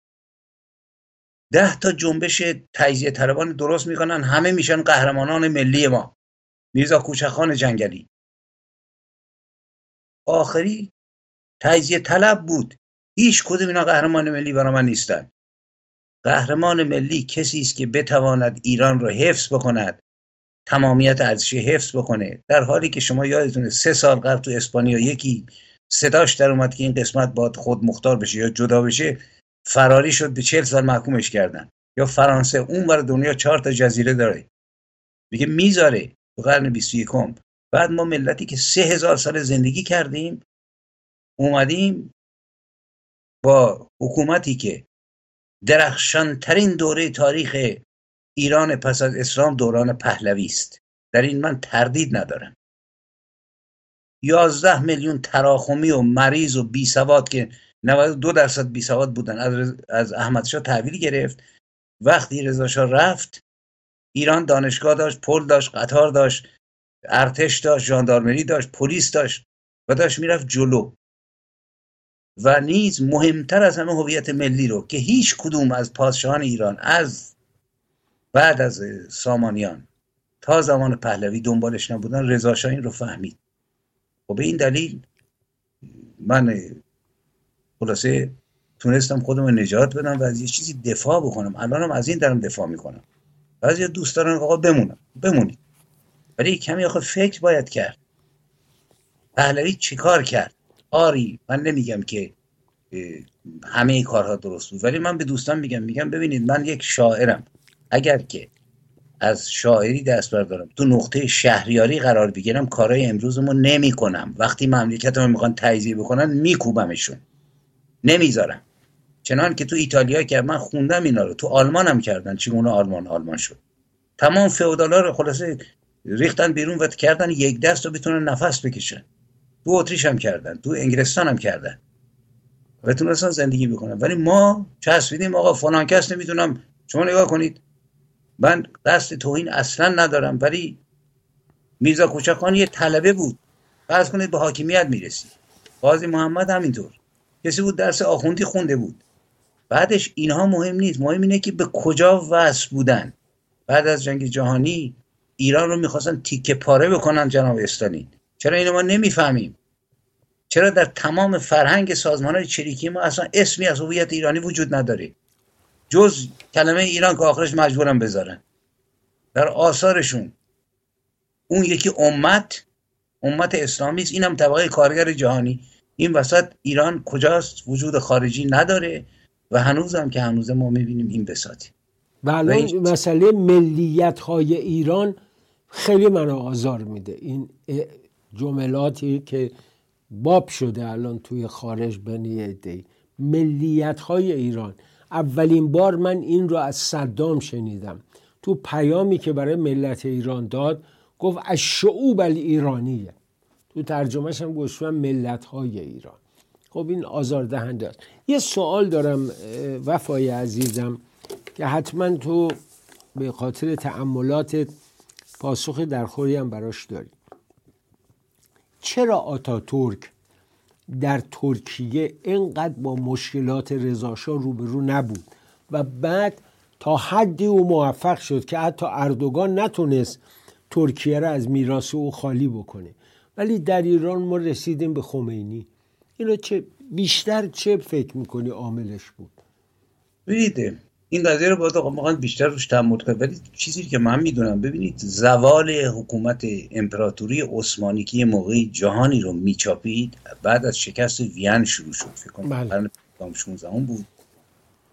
ده تا جنبش تجزیه طلبان درست می‌کنن. همه میشن قهرمانان ملی ما. میرزا کوچخان جنگلی. آخری تجزیه طلب بود. هیچ کدوم اینا قهرمان ملی برای من نیستن. قهرمان ملی کسی است که بتواند ایران را حفظ بکند. تمامیت ارزشی حفظ بکنه. در حالی که شما یادتونه سه سال قبل تو اسپانیا یکی صداش در اومد که این قسمت باید خود مختار بشه یا جدا بشه فراری شد به چهل سال محکومش کردن. یا فرانسه اون بر دنیا چهار تا جزیره داره. میگه می‌ذاره تو قرن 21 بعد ما ملتی که سه هزار سال زندگی کردیم اومدیم با حکومتی که درخشانترین دوره تاریخ ایران پس از اسلام دوران پهلوی است. در این من تردید ندارم. یازده میلیون تراخمی و مریض و بی سواد که 92 درصد بی سواد بودن از, از احمدشاه تحویل گرفت. وقتی رضا رفت ایران دانشگاه داشت پل داشت قطار داشت ارتش داشت ژاندارمری داشت پلیس داشت و داشت می‌رفت جلو. و نیز مهمتر از همه هویت ملی رو که هیچ کدوم از پادشاهان ایران از بعد از سامانیان تا زمان پهلوی دنبالش نبودن رضا این رو فهمید. و خب به این دلیل من خلاصه تونستم خودم نجات بدم و از یه چیزی دفاع بکنم. الانم از این دارم دفاع می‌کنم. بعضی دوست دارن آقا بمونم. بمونید. ولی کمی آخه فکر باید کرد. پهلوی چیکار کرد؟ آری من نمیگم که همه کارها درست بود. ولی من به دوستان میگم میگم ببینید من یک شاعرم. اگر که از شاعری دست بردارم تو نقطه شهریاری قرار بگیرم کارهای امروزمو نمی کنم وقتی مملکتمو می‌خوان تجزیه بکنن میکوبمشون. نمی‌ذارم. چنان که تو ایتالیا که من خوندم اینا رو تو آلمان هم کردن چگونه آلمان؟ آلمان شد. تمام فئودالا رو خلاصه ریختن بیرون و کردن یک دست رو بتونن نفس بکشن. تو اتریش هم کردن تو انگلستان هم کردن. و زندگی بکنن. ولی ما چسبیدیم آقا فلان کس نمی‌تونم شما نگاه کنید. من قصد توهین اصلا ندارم ولی میرزا کوچکان یه طلبه بود. فرض کنید به حاکمیت می‌رسید قاضی محمد همینطور. کسی بود درس آخوندی خونده بود. بعدش اینها مهم نیست. مهم اینه که به کجا وصل بودن. بعد از جنگ جهانی ایران رو می‌خواستن تیکه پاره بکنن جناب استالین. چرا اینو ما نمی‌فهمیم؟ چرا در تمام فرهنگ سازمان های چریکی ما اصلا اسمی از هویت ایرانی وجود نداره؟ جز کلمه ایران که آخرش مجبورم بذارن. در آثارشون. اون یکی امت امت اسلامی است. اینم طبقه کارگر جهانی. این وسط ایران کجاست؟ وجود خارجی نداره و هنوزم که هنوز ما می‌بینیم این بساتی بله مسئله ملیت های ایران خیلی من آزار میده. این جملاتی که باب شده الان توی خارج بنی ایده ملیت های ایران. اولین بار من این رو از صدام شنیدم. تو پیامی که برای ملت ایران داد گفت از شعوب ایرانیه تو ترجمهش هم گوشتم ملت های ایران. خب این آزاردهنده است. یه سوال دارم وفای عزیزم که حتما تو به خاطر تعملات پاسخ درخوری هم براش داری. چرا آتاتورک در ترکیه اینقدر با مشکلات رضاشاه روبرو نبود. و بعد تا حدی او موفق شد که حتی اردوگان نتونست ترکیه را از میراث او خالی بکنه. ولی در ایران ما رسیدیم به خمینی. اینو چه بیشتر چه فکر می‌کنی عاملش بود؟ ببینید این قضیه رو باید واقعا بیشتر روش تحمل کرد ولی چیزی که من می‌دونم ببینید زوال حکومت امپراتوری عثمانی که موقعی جهانی رو میچاپید بعد از شکست وین شروع شد. فکر کنم بله. قرن 16 بود.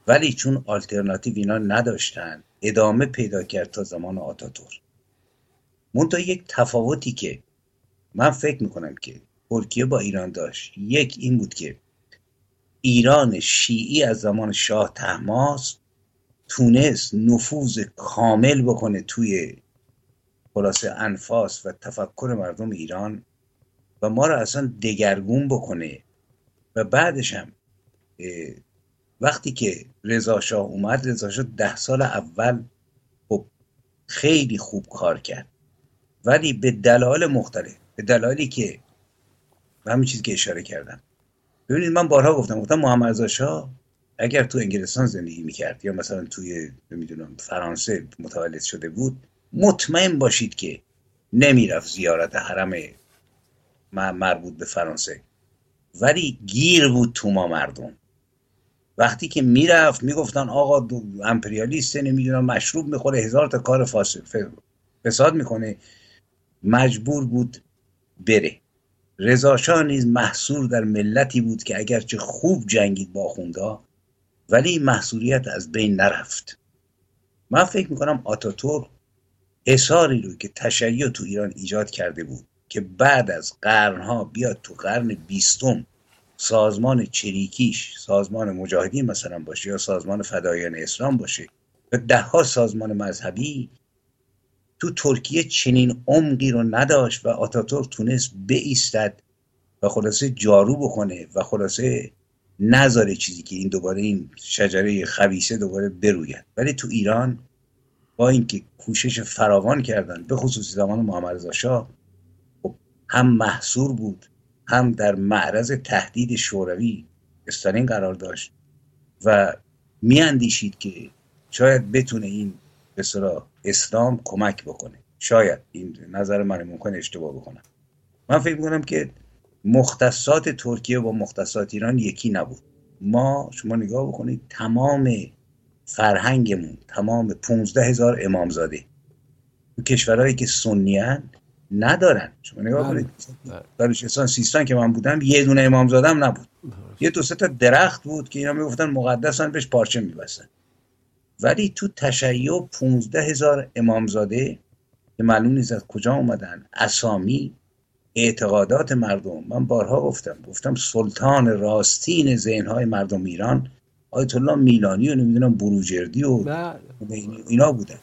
ولی چون آلترناتیو اینا نداشتن ادامه پیدا کرد تا زمان آتاتور منتها یک تفاوتی که من فکر می‌کنم که ترکیه با ایران داشت. یک این بود که ایران شیعی از زمان شاه تحماس تونست نفوذ کامل بکنه توی خلاصه انفاس و تفکر مردم ایران و ما رو اصلا دگرگون بکنه. و بعدش هم وقتی که رضا شاه اومد رضا شاه ده سال اول خب خیلی خوب کار کرد. ولی به دلایل مختلف به دلایلی که همین چیزی که اشاره کردم. ببینید من بارها گفتم گفتم محمد رضا شاه اگر تو انگلستان زندگی می‌کرد یا مثلا توی نمی‌دونم فرانسه متولد شده بود مطمئن باشید که نمی‌رفت زیارت حرم مربوط به فرانسه. ولی گیر بود تو ما مردم. وقتی که می‌رفت می‌گفتن آقا امپریالیسته نمی‌دونم مشروب می‌خوره هزار تا کار فساد می‌کنه. مجبور بود بره. رضا نیز محصور در ملتی بود که اگرچه خوب جنگید با خوندا ولی محصوریت از بین نرفت. من فکر می‌کنم آتاتور اصاری رو که تشیع تو ایران ایجاد کرده بود که بعد از قرنها بیاد تو قرن بیستم سازمان چریکیش سازمان مجاهدین مثلا باشه یا سازمان فدایان اسلام باشه و ده ها سازمان مذهبی تو ترکیه چنین عمقی رو نداشت و آتاتورک تونست بایستد و خلاصه جارو بکنه و خلاصه نذاره چیزی که این دوباره این شجره خبیسه دوباره بروید. ولی تو ایران با اینکه کوشش فراوان کردن به خصوص زمان محمد رضا شاه خب هم محصور بود هم در معرض تهدید شوروی استالین قرار داشت و میاندیشید که شاید بتونه این به اسلام کمک بکنه. شاید این نظر من ممکن اشتباه بکنم. من فکر می‌کنم که مختصات ترکیه با مختصات ایران یکی نبود. ما شما نگاه بکنید تمام فرهنگمون تمام 15 هزار امامزاده تو کشورهایی که سنی ندارن. شما نگاه بله. کنید بلوچستان سیستان که من بودم یه دونه امامزاده نبود. یه دو سه تا درخت بود که اینا می‌گفتن مقدسن بهش پارچه میبستن. ولی تو تشیع 15 هزار امامزاده که معلوم نیست از کجا اومدن اسامی اعتقادات مردم. من بارها گفتم گفتم سلطان راستین ذهنهای مردم ایران آیت الله میلانی و نمی‌دونم بروجردی و بله. اینا بودن.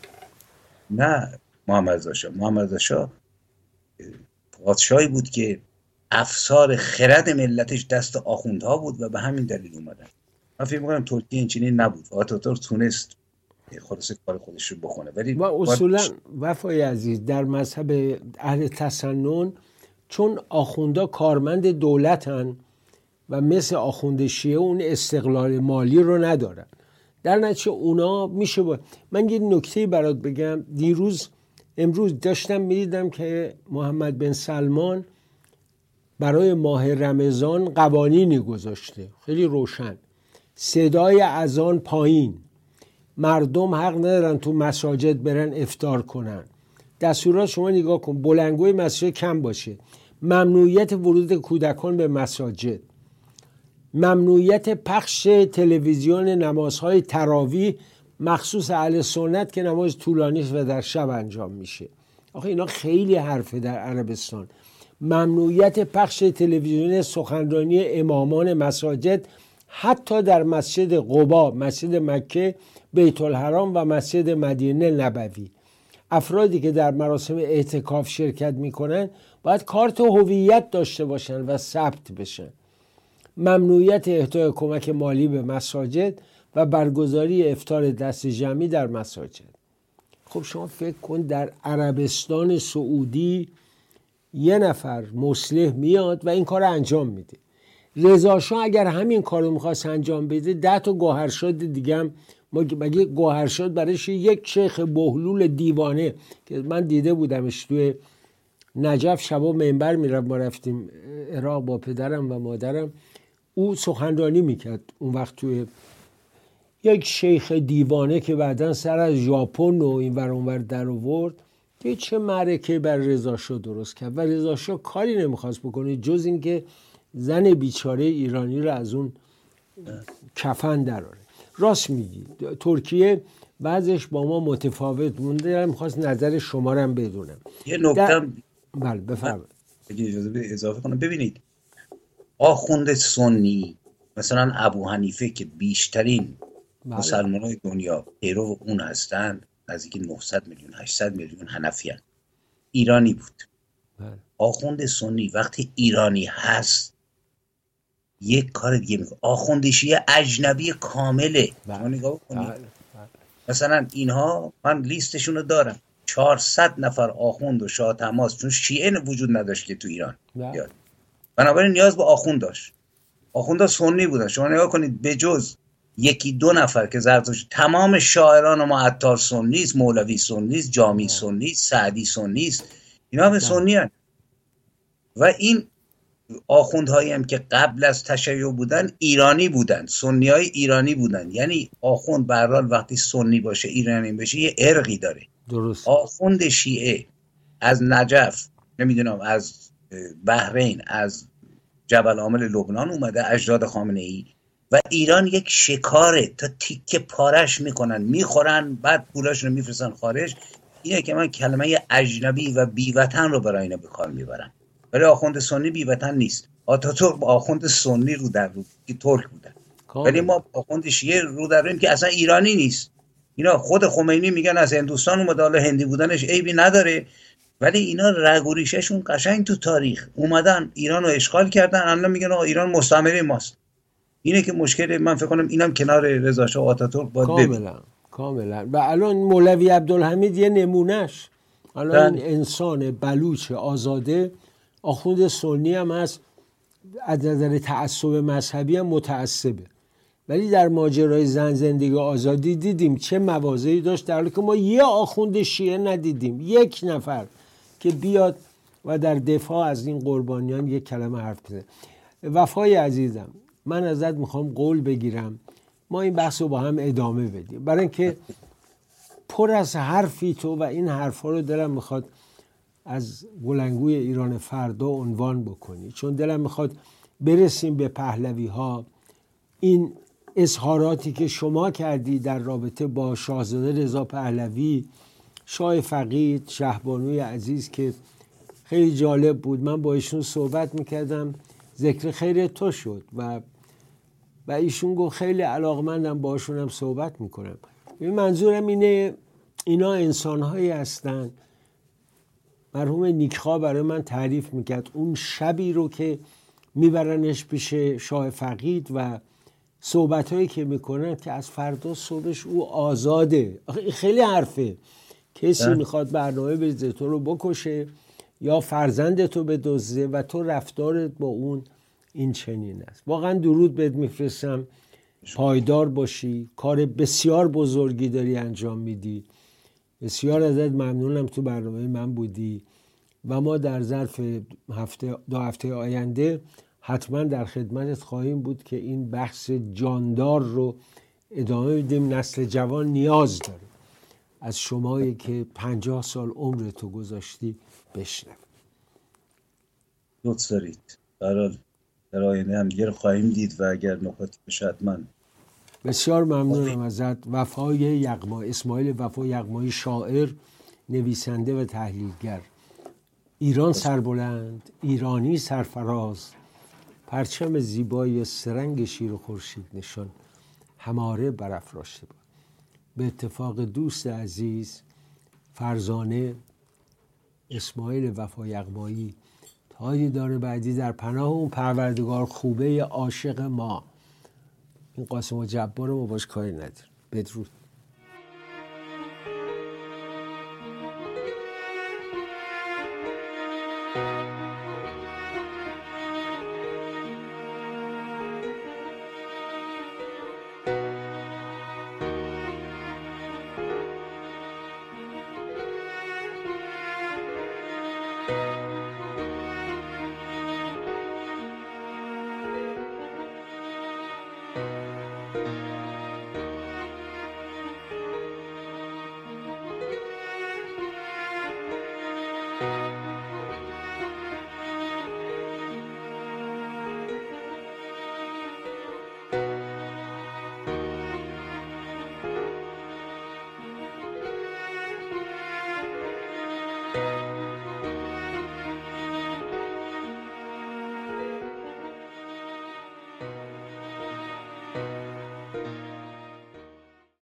نه محمد رضا محمد رضا پادشاهی بود که افسار خرد ملتش دست آخوندها بود و به همین دلیل اومدن. من فکر می‌کنم ترکیه این چنین نبود. آتاتورک تونست خلاص کار خودش رو بخونه. ولی و اصولا وفای عزیز در مذهب اهل تسنن چون آخوندا کارمند دولتن و مثل آخوند شیعه اون استقلال مالی رو ندارن. در نتیجه اونا میشه با... من یه نکته برات بگم. دیروز امروز داشتم می‌دیدم که محمد بن سلمان برای ماه رمضان قوانینی گذاشته. خیلی روشن. صدای اذان پایین. مردم حق ندارن تو مساجد برن افتار کنن. دستورات شما نگاه کن. بلنگوی مسجد کم باشه. ممنوعیت ورود کودکان به مساجد. ممنوعیت پخش تلویزیون نمازهای تراوی مخصوص اهل سنت که نماز طولانی و در شب انجام میشه. آخه اینا خیلی حرفه در عربستان. ممنوعیت پخش تلویزیون سخنرانی امامان مساجد حتی در مسجد قبا مسجد مکه بیت الحرام و مسجد مدینه نبوی. افرادی که در مراسم اعتکاف شرکت می‌کنن باید کارت هویت داشته باشن و ثبت بشن. ممنوعیت اهدای کمک مالی به مساجد و برگزاری افتار دست جمعی در مساجد. خب شما فکر کن در عربستان سعودی یه نفر مسلح میاد و این کار انجام میده. رضا اگر همین کار رو می‌خواست انجام بده ده تا گوهرشاد دیگه هم مگه گوهرشاد برایش یک شیخ بهلول دیوانه که من دیده بودمش توی نجف شبا منبر میرم ما رفتیم عراق با پدرم و مادرم. او سخنرانی می‌کرد اون وقت توی یک شیخ دیوانه که بعدا سر از ژاپن و این ور اونور در آورد. که چه معرکه بر رضا درست کرد و رضا کاری نمی‌خواست بکنه جز اینکه زن بیچاره ایرانی رو از اون کفن دراره راست میگی. ترکیه بعضش با ما متفاوت مونده می‌خواست نظر شما رو هم بدونم. یه نکته بله بفرمایید. اجازه بدید اضافه کنم. ببینید آخوند سنی مثلا ابو حنیفه که بیشترین بله. مسلمان های دنیا پیرو اون هستند نزدیک 900 میلیون 800 میلیون حنفی ایرانی بود. بله. آخوند سنی وقتی ایرانی هست یک کار دیگه می‌کنه. آخوند شیعه اجنبی کامله. بله. شما نگاه کنید بله. مثلا اینها من لیستشون رو دارم. 400 نفر آخوند و شاه تماس چون شیعه وجود نداشت که تو ایران. بله. بنابراین نیاز به آخوند داشت. آخوندها سنی بودن. شما نگاه کنید به جز یکی دو نفر که زرتشت تمام شاعران ما عطار سنی است مولوی سنی است جامی سنی است سعدی سنی است. اینا همه سنی هن. و این آخوندهایی هم که قبل از تشیع بودن ایرانی بودن سنی های ایرانی بودن. یعنی آخوند به هر حال وقتی سنی باشه ایرانی بشه یه ارقی داره. درست. آخوند شیعه از نجف نمی‌دونم از بحرین از جبل عامل لبنان اومده اجداد خامنه ای و ایران یک شکاره. تا تیکه پارش می‌کنن می‌خورن بعد پولاشون رو میفرستن خارج. اینه که من کلمه اجنبی و بیوطن رو برای اینا به کار می‌برم. ولی آخوند سنی بیوطن نیست. آتاتورک با آخوند سنی رو در رو که ترک بودن. ولی ما آخوند شیعه رو در رویم که اصلا ایرانی نیست. اینا خود خمینی میگن از هندوستان اومده حالا هندی بودنش عیبی نداره. ولی اینا رگ و ریشهشون قشنگ تو تاریخ. اومدن ایران رو اشغال کردن الان میگن آقا ایران مستعمره ماست. اینه که مشکل من فکر کنم اینم کنار رضا شاه آتاتورک باید کاملا کاملا. و الان مولوی عبدالحمید یه نمونهش. الان بله. این انسان بلوچ آزاده آخوند سنی هم هست. از نظر تعصب مذهبی هم متعصبه. ولی در ماجرای زن زندگی آزادی دیدیم چه مواضعی داشت در حالی که ما یه آخوند شیعه ندیدیم. یک نفر که بیاد و در دفاع از این قربانیان یک کلمه حرف بزنه. وفای عزیزم من ازت می‌خوام قول بگیرم. ما این بحث رو با هم ادامه بدیم. برای اینکه پر از حرفی تو و این حرفا رو دلم می‌خواد از بلنگوی ایران فردا عنوان بکنی. چون دلم می‌خواد برسیم به پهلوی ها این اظهاراتی که شما کردی در رابطه با شاهزاده رضا پهلوی شاه فقید شهبانوی عزیز که خیلی جالب بود. من با ایشون صحبت می‌کردم ذکر خیر تو شد و و ایشون گفت خیلی علاقمندم باشون هم صحبت می‌کنم. منظورم اینه اینا انسانهایی هستن مرحوم نیکخوا برای من تعریف می‌کرد. اون شبی رو که میبرنش پیش شاه فقید و صحبت هایی که می‌کنن که از فردا صبحش او آزاده. خیلی حرفه. کسی بله. می‌خواد برنامه بریزه تو رو بکشه یا فرزند تو بدزده و تو رفتارت با اون این چنین است. واقعا درود بهت میفرستم. پایدار باشی. کار بسیار بزرگی داری انجام میدی. بسیار ازت ممنونم تو برنامه من بودی و ما در ظرف هفته دو هفته آینده حتما در خدمتت خواهیم بود که این بحث جاندار رو ادامه بدیم. نسل جوان نیاز داره از شمایی که پنجاه سال عمر تو گذاشتی بشنویم لطف دارید. برحال در هم دیگه رو خواهیم دید و اگر نکاتی بشه حتما بسیار ممنونم ازت. وفای یغما اسماعیل وفا یغمایی شاعر نویسنده و تحلیلگر. ایران سربلند ایرانی سرفراز. پرچم زیبای سرنگ شیر و خورشید نشان. هماره برافراشته بود. به اتفاق دوست عزیز فرزانه اسماعیل وفا یغمایی. تا دیدار بعدی در پناه اون پروردگار خوبه عاشق ما. این قاسم و جبار ما باش کاری نداریم. بدرود.